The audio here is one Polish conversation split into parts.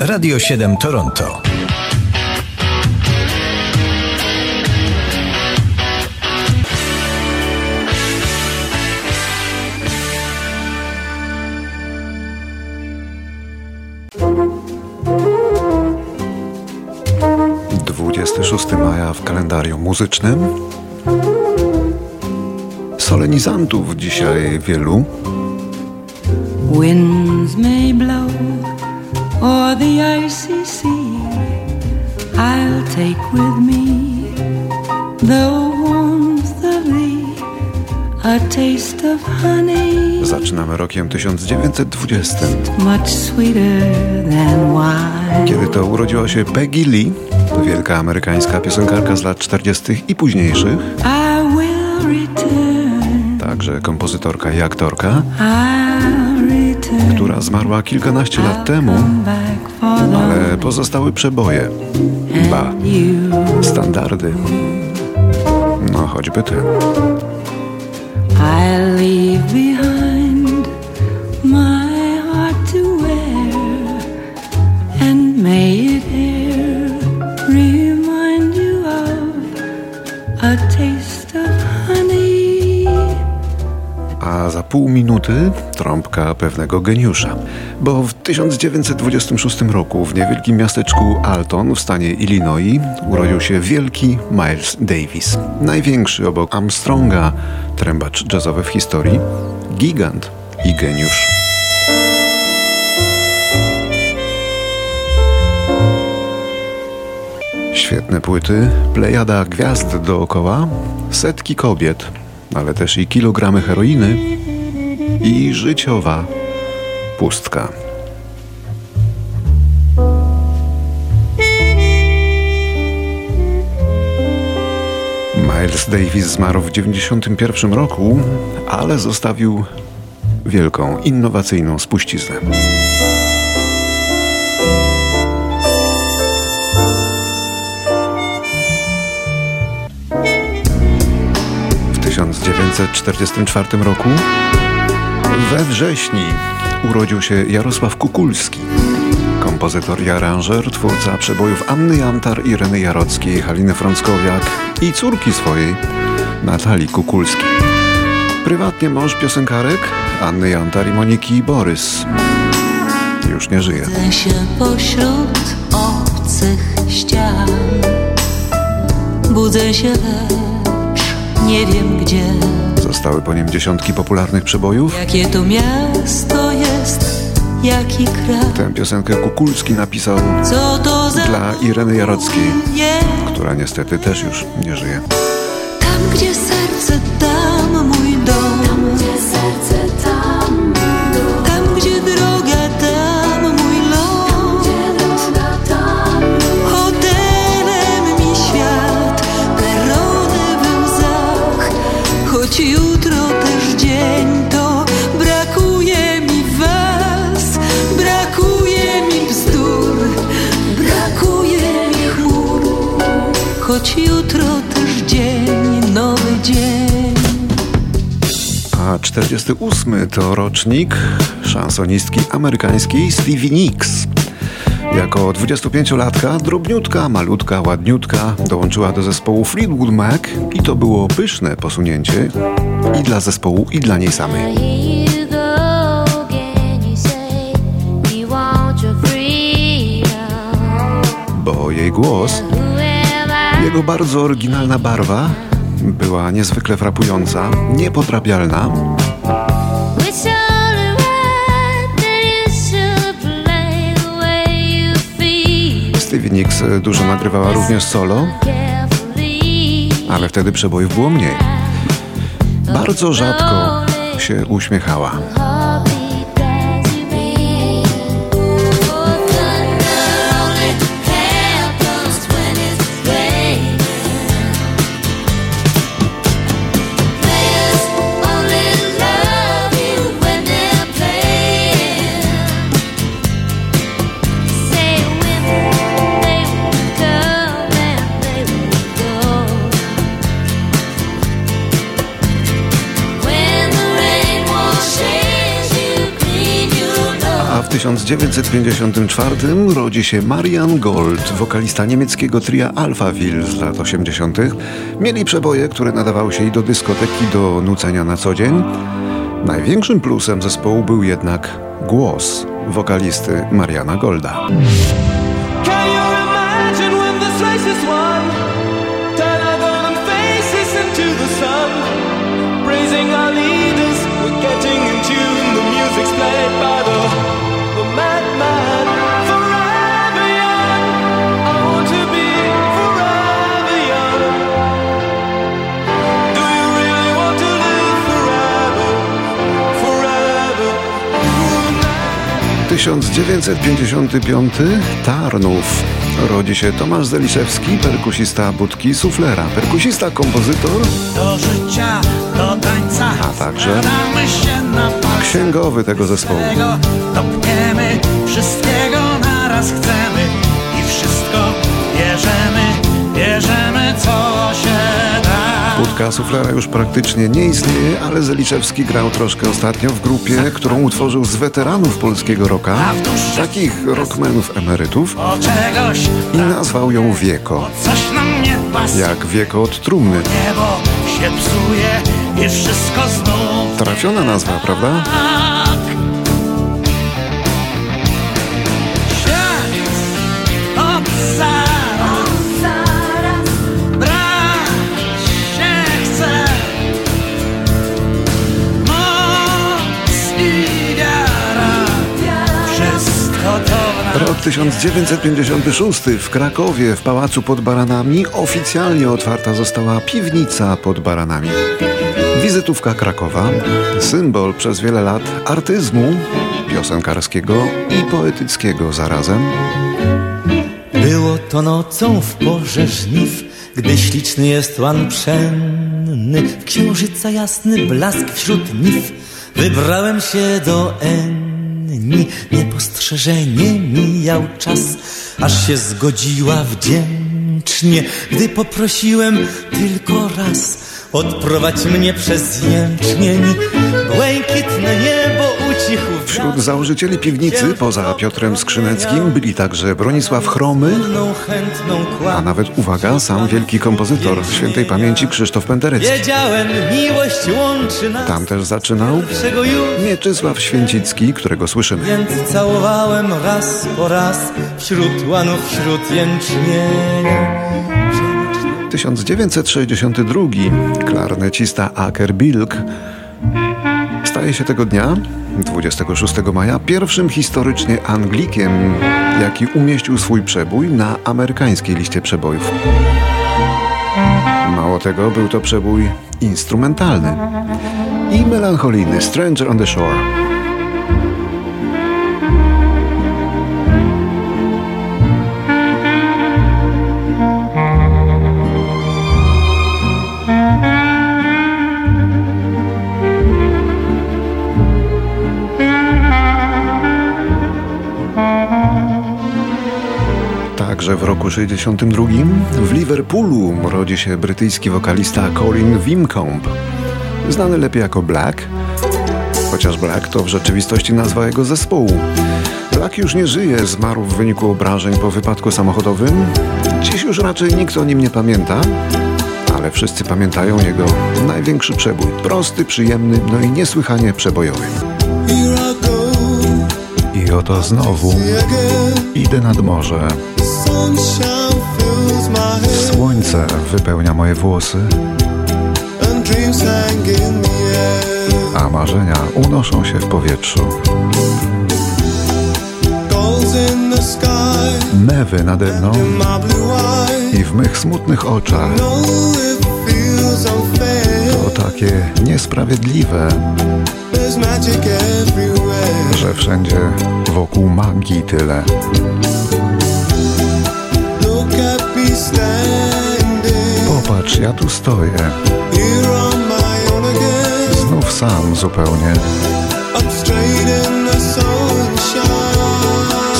Radio 7 Toronto. Dwudziesty szósty maja w kalendarium muzycznym. Solenizantów dzisiaj wielu. Winds may blow or the icy sea. I'll take with me the warmth of thee, a taste of honey. Zaczynamy rokiem 1920, Much sweeter than wine. kiedy to urodziła się Peggy Lee, wielka amerykańska piosenkarka z lat 40. i późniejszych, także kompozytorka i aktorka. Która zmarła kilkanaście lat temu, ale pozostały przeboje. Ba, standardy. No choćby ten. Leave behind pół minuty trąbka pewnego geniusza. Bo w 1926 roku w niewielkim miasteczku Alton w stanie Illinois urodził się wielki Miles Davis. Największy obok Armstronga trębacz jazzowy w historii, gigant i geniusz. Świetne płyty, plejada gwiazd dookoła, setki kobiet, ale też i kilogramy heroiny i życiowa pustka. Miles Davis zmarł w 1991 roku, ale zostawił wielką, innowacyjną spuściznę. W 1944 roku we wrześni urodził się Jarosław Kukulski. Kompozytor i aranżer, twórca przebojów Anny Jantar, Ireny Jarockiej, Haliny Frąckowiak i córki swojej, Natalii Kukulskiej. Prywatnie mąż piosenkarek Anny Jantar i Moniki Borys. Już nie żyje. Budzę się pośród obcych ścian Budzę się lecz nie wiem gdzie Zostały po nim dziesiątki popularnych przebojów. Jakie to miasto jest, jaki kraj Tę piosenkę Kukulski napisał dla Ireny Jarockiej, która niestety też już nie żyje. Tam gdzie serce A 48 to rocznik szansonistki amerykańskiej Stevie Nicks. Jako 25-latka, drobniutka, malutka, ładniutka, dołączyła do zespołu Fleetwood Mac i to było pyszne posunięcie i dla zespołu, i dla niej samej. Bo jej głos, jego bardzo oryginalna barwa była niezwykle frapująca, niepodrabialna. Stevie Nicks dużo nagrywała również solo, ale wtedy przebojów było mniej. Bardzo rzadko się uśmiechała. 1954 rodzi się Marian Gold, wokalista niemieckiego tria Alphaville z lat 80. Mieli przeboje, które nadawały się i do dyskoteki, do nucenia na co dzień. Największym plusem zespołu był jednak głos wokalisty Mariana Golda. 1955 Tarnów. Rodzi się Tomasz Zeliszewski, perkusista budki suflera, perkusista, kompozytor, Do życia, do tańca A także księgowy tego zespołu. Topniemy, wszystkiego naraz chcemy I wszystko bierzemy, bierzemy co Budka suflera już praktycznie nie istnieje, ale Zeliszewski grał troszkę ostatnio w grupie, którą utworzył z weteranów polskiego rocka, takich rockmenów emerytów i nazwał ją Wieko, jak Wieko od trumny. Trafiona nazwa, prawda? tak od 1956 w Krakowie w Pałacu pod Baranami oficjalnie otwarta została piwnica pod Baranami. Wizytówka Krakowa, symbol przez wiele lat artyzmu piosenkarskiego i poetyckiego zarazem. Było to nocą w porze żniw, gdy śliczny jest łan pszenny, w księżyca jasny blask wśród niw. Wybrałem się do Enni, niepostrzeżenie mijał czas, aż się zgodziła wdzięcznie, gdy poprosiłem tylko raz. Odprowadź mnie przez jęczmień, błękitne niebo Wśród założycieli piwnicy, poza Piotrem Skrzyneckim, byli także Bronisław Chromy, a nawet, uwaga, sam wielki kompozytor świętej pamięci Krzysztof Penderecki. Tam też zaczynał Mieczysław Święcicki, którego słyszymy. więc całowałem raz po raz wśród łanów, wśród jęczmienia. 1962 klarnecista Aker Bilk staje się tego dnia, 26 maja, pierwszym historycznie Anglikiem, jaki umieścił swój przebój na amerykańskiej liście przebojów. Mało tego, był to przebój instrumentalny i melancholijny Stranger on the Shore. Także w roku 62 w Liverpoolu rodzi się brytyjski wokalista Colin Wimcombe, znany lepiej jako Black, chociaż Black to w rzeczywistości nazwa jego zespołu. Black już nie żyje, zmarł w wyniku obrażeń po wypadku samochodowym. Dziś już raczej nikt o nim nie pamięta, ale wszyscy pamiętają jego największy przebój. Prosty, przyjemny, no i niesłychanie przebojowy. I oto znowu idę nad morze. Słońce wypełnia moje włosy, a marzenia unoszą się w powietrzu. Mewy nade mną i w mych smutnych oczach. To takie niesprawiedliwe, że wszędzie wokół magii tyle. Popatrz, ja tu stoję, znów sam zupełnie,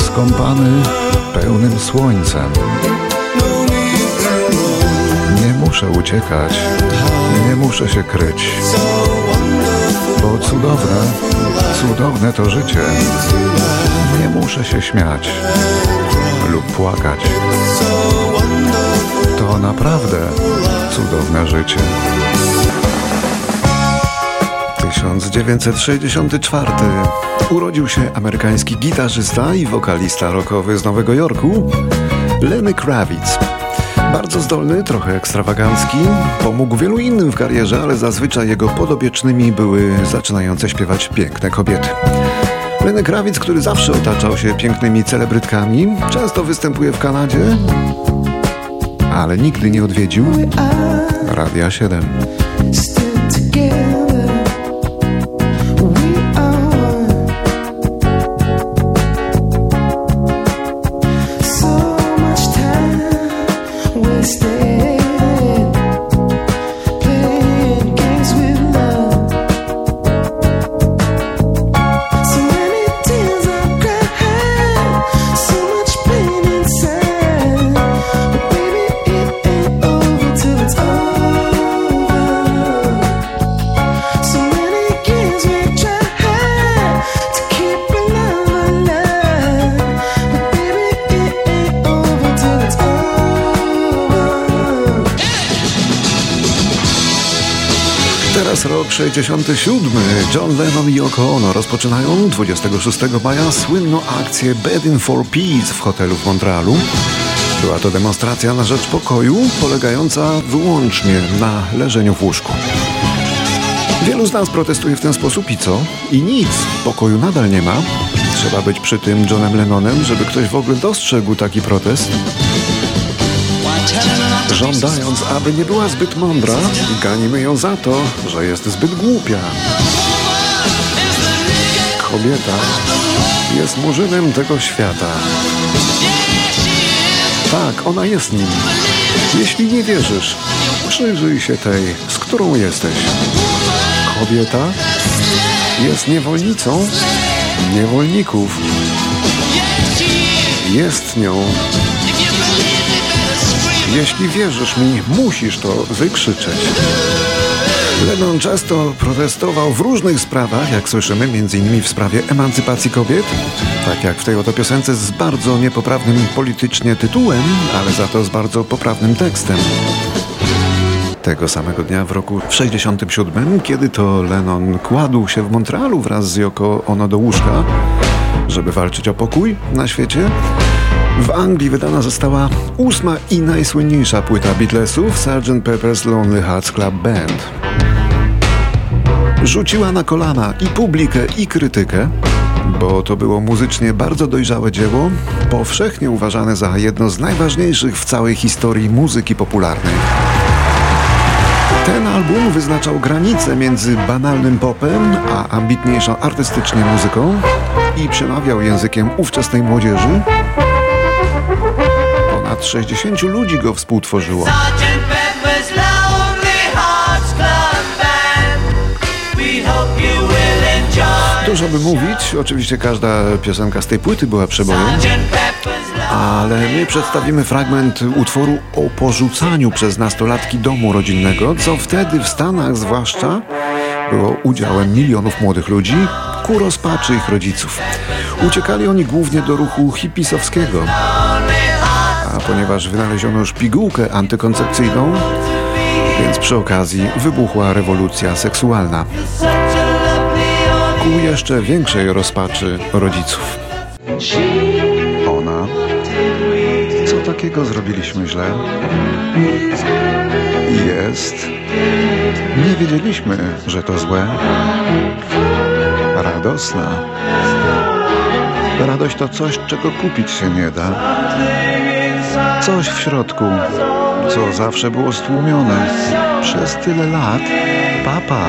skąpany pełnym słońcem. No. Nie muszę uciekać, nie muszę się kryć, bo cudowne, cudowne to życie. Mnie muszę się śmiać lub płakać. To naprawdę cudowne życie. 1964 urodził się amerykański gitarzysta i wokalista rockowy z Nowego Jorku Lenny Kravitz. Bardzo zdolny, trochę ekstrawagancki, pomógł wielu innym w karierze, ale zazwyczaj jego podobiecznymi były zaczynające śpiewać piękne kobiety. Lenny Kravitz, który zawsze otaczał się pięknymi celebrytkami, często występuje w Kanadzie, ale nigdy nie odwiedził Radia 7. 67. John Lennon i Yoko Ono rozpoczynają 26 maja słynną akcję Bedding for Peace w hotelu w Montrealu. Była to demonstracja na rzecz pokoju, polegająca wyłącznie na leżeniu w łóżku. Wielu z nas protestuje w ten sposób i co? I nic. Pokoju nadal nie ma. Trzeba być przy tym Johnem Lennonem, żeby ktoś w ogóle dostrzegł taki protest. Żądając, aby nie była zbyt mądra, ganimy ją za to, że jest zbyt głupia. Kobieta jest murzynem tego świata. Tak, ona jest nim. Jeśli nie wierzysz, przyjrzyj się tej, z którą jesteś. Kobieta jest niewolnicą niewolników. Jest nią. Jeśli wierzysz mi, musisz to wykrzyczeć. Lennon często protestował w różnych sprawach, jak słyszymy, m.in. w sprawie emancypacji kobiet, tak jak w tej oto piosence z bardzo niepoprawnym politycznie tytułem, ale za to z bardzo poprawnym tekstem. Tego samego dnia w roku 67, kiedy to Lennon kładł się w Montrealu wraz z Yoko Ono do łóżka, żeby walczyć o pokój na świecie, w Anglii wydana została ósma i najsłynniejsza płyta Beatlesów Sgt. Pepper's Lonely Hearts Club Band. Rzuciła na kolana i publikę, i krytykę, bo to było muzycznie bardzo dojrzałe dzieło, powszechnie uważane za jedno z najważniejszych w całej historii muzyki popularnej. Ten album wyznaczał granice między banalnym popem a ambitniejszą artystycznie muzyką i przemawiał językiem ówczesnej młodzieży. Ponad 60 ludzi go współtworzyło. Dużo by mówić, oczywiście każda piosenka z tej płyty była przebojem, ale my przedstawimy fragment utworu o porzucaniu przez nastolatki domu rodzinnego, co wtedy w Stanach zwłaszcza było udziałem milionów młodych ludzi ku rozpaczy ich rodziców. Uciekali oni głównie do ruchu hipisowskiego, a ponieważ wynaleziono już pigułkę antykoncepcyjną, więc przy okazji wybuchła rewolucja seksualna ku jeszcze większej rozpaczy rodziców. Ona. Co takiego zrobiliśmy źle? Jest. Nie wiedzieliśmy, że to złe. Radosna. Radość to coś, czego kupić się nie da. Coś w środku, co zawsze było stłumione przez tyle lat. Papa.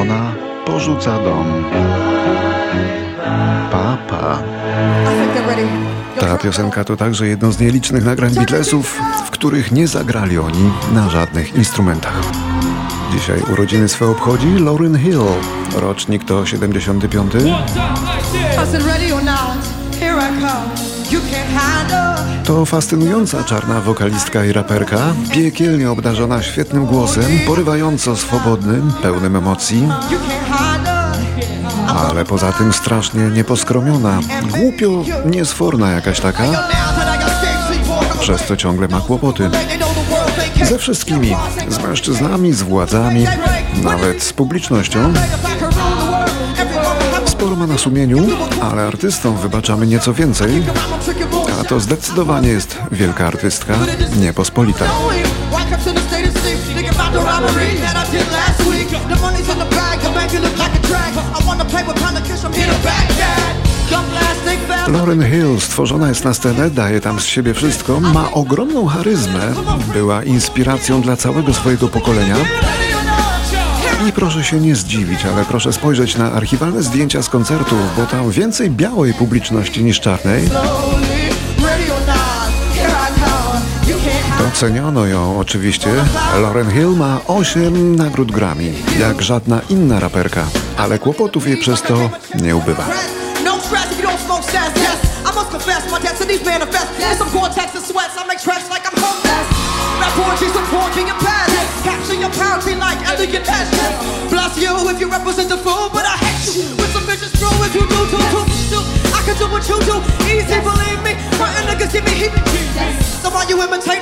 Ona porzuca dom. Papa. Ta piosenka to także jedno z nielicznych nagrań Beatlesów, w których nie zagrali oni na żadnych instrumentach. Dzisiaj urodziny swe obchodzi Lauryn Hill. Rocznik to 75. I said, ready or not, here I come. You can't hide her. To fascynująca czarna wokalistka i raperka, piekielnie obdarzona świetnym głosem, porywająco swobodnym, pełnym emocji, ale poza tym strasznie nieposkromiona, głupio niesforna jakaś taka, przez co ciągle ma kłopoty. Ze wszystkimi, z mężczyznami, z władzami, nawet z publicznością. Sporo ma na sumieniu, ale artystom wybaczamy nieco więcej, a to zdecydowanie jest wielka artystka, niepospolita. The Lauren Hill stworzona jest na scenę, daje tam z siebie wszystko, ma ogromną charyzmę, była inspiracją dla całego swojego pokolenia. I proszę się nie zdziwić, ale proszę spojrzeć na archiwalne zdjęcia z koncertów, bo tam więcej białej publiczności niż czarnej. Doceniono ją oczywiście. Lauren Hill ma 8 nagród Grammy, jak żadna inna raperka, ale kłopotów jej przez to nie ubywa. Destinies manifest. In some cortex and sweats, I make tracks like I'm homeless. Rap poetry supporting your past. Capture your poverty like elegant passion. Bless you if you represent the fool, but I hate you. With some bitches screw if you do, do, do, do. I can do what you do, easy, believe me. My niggas give me heat. So while you imitating, I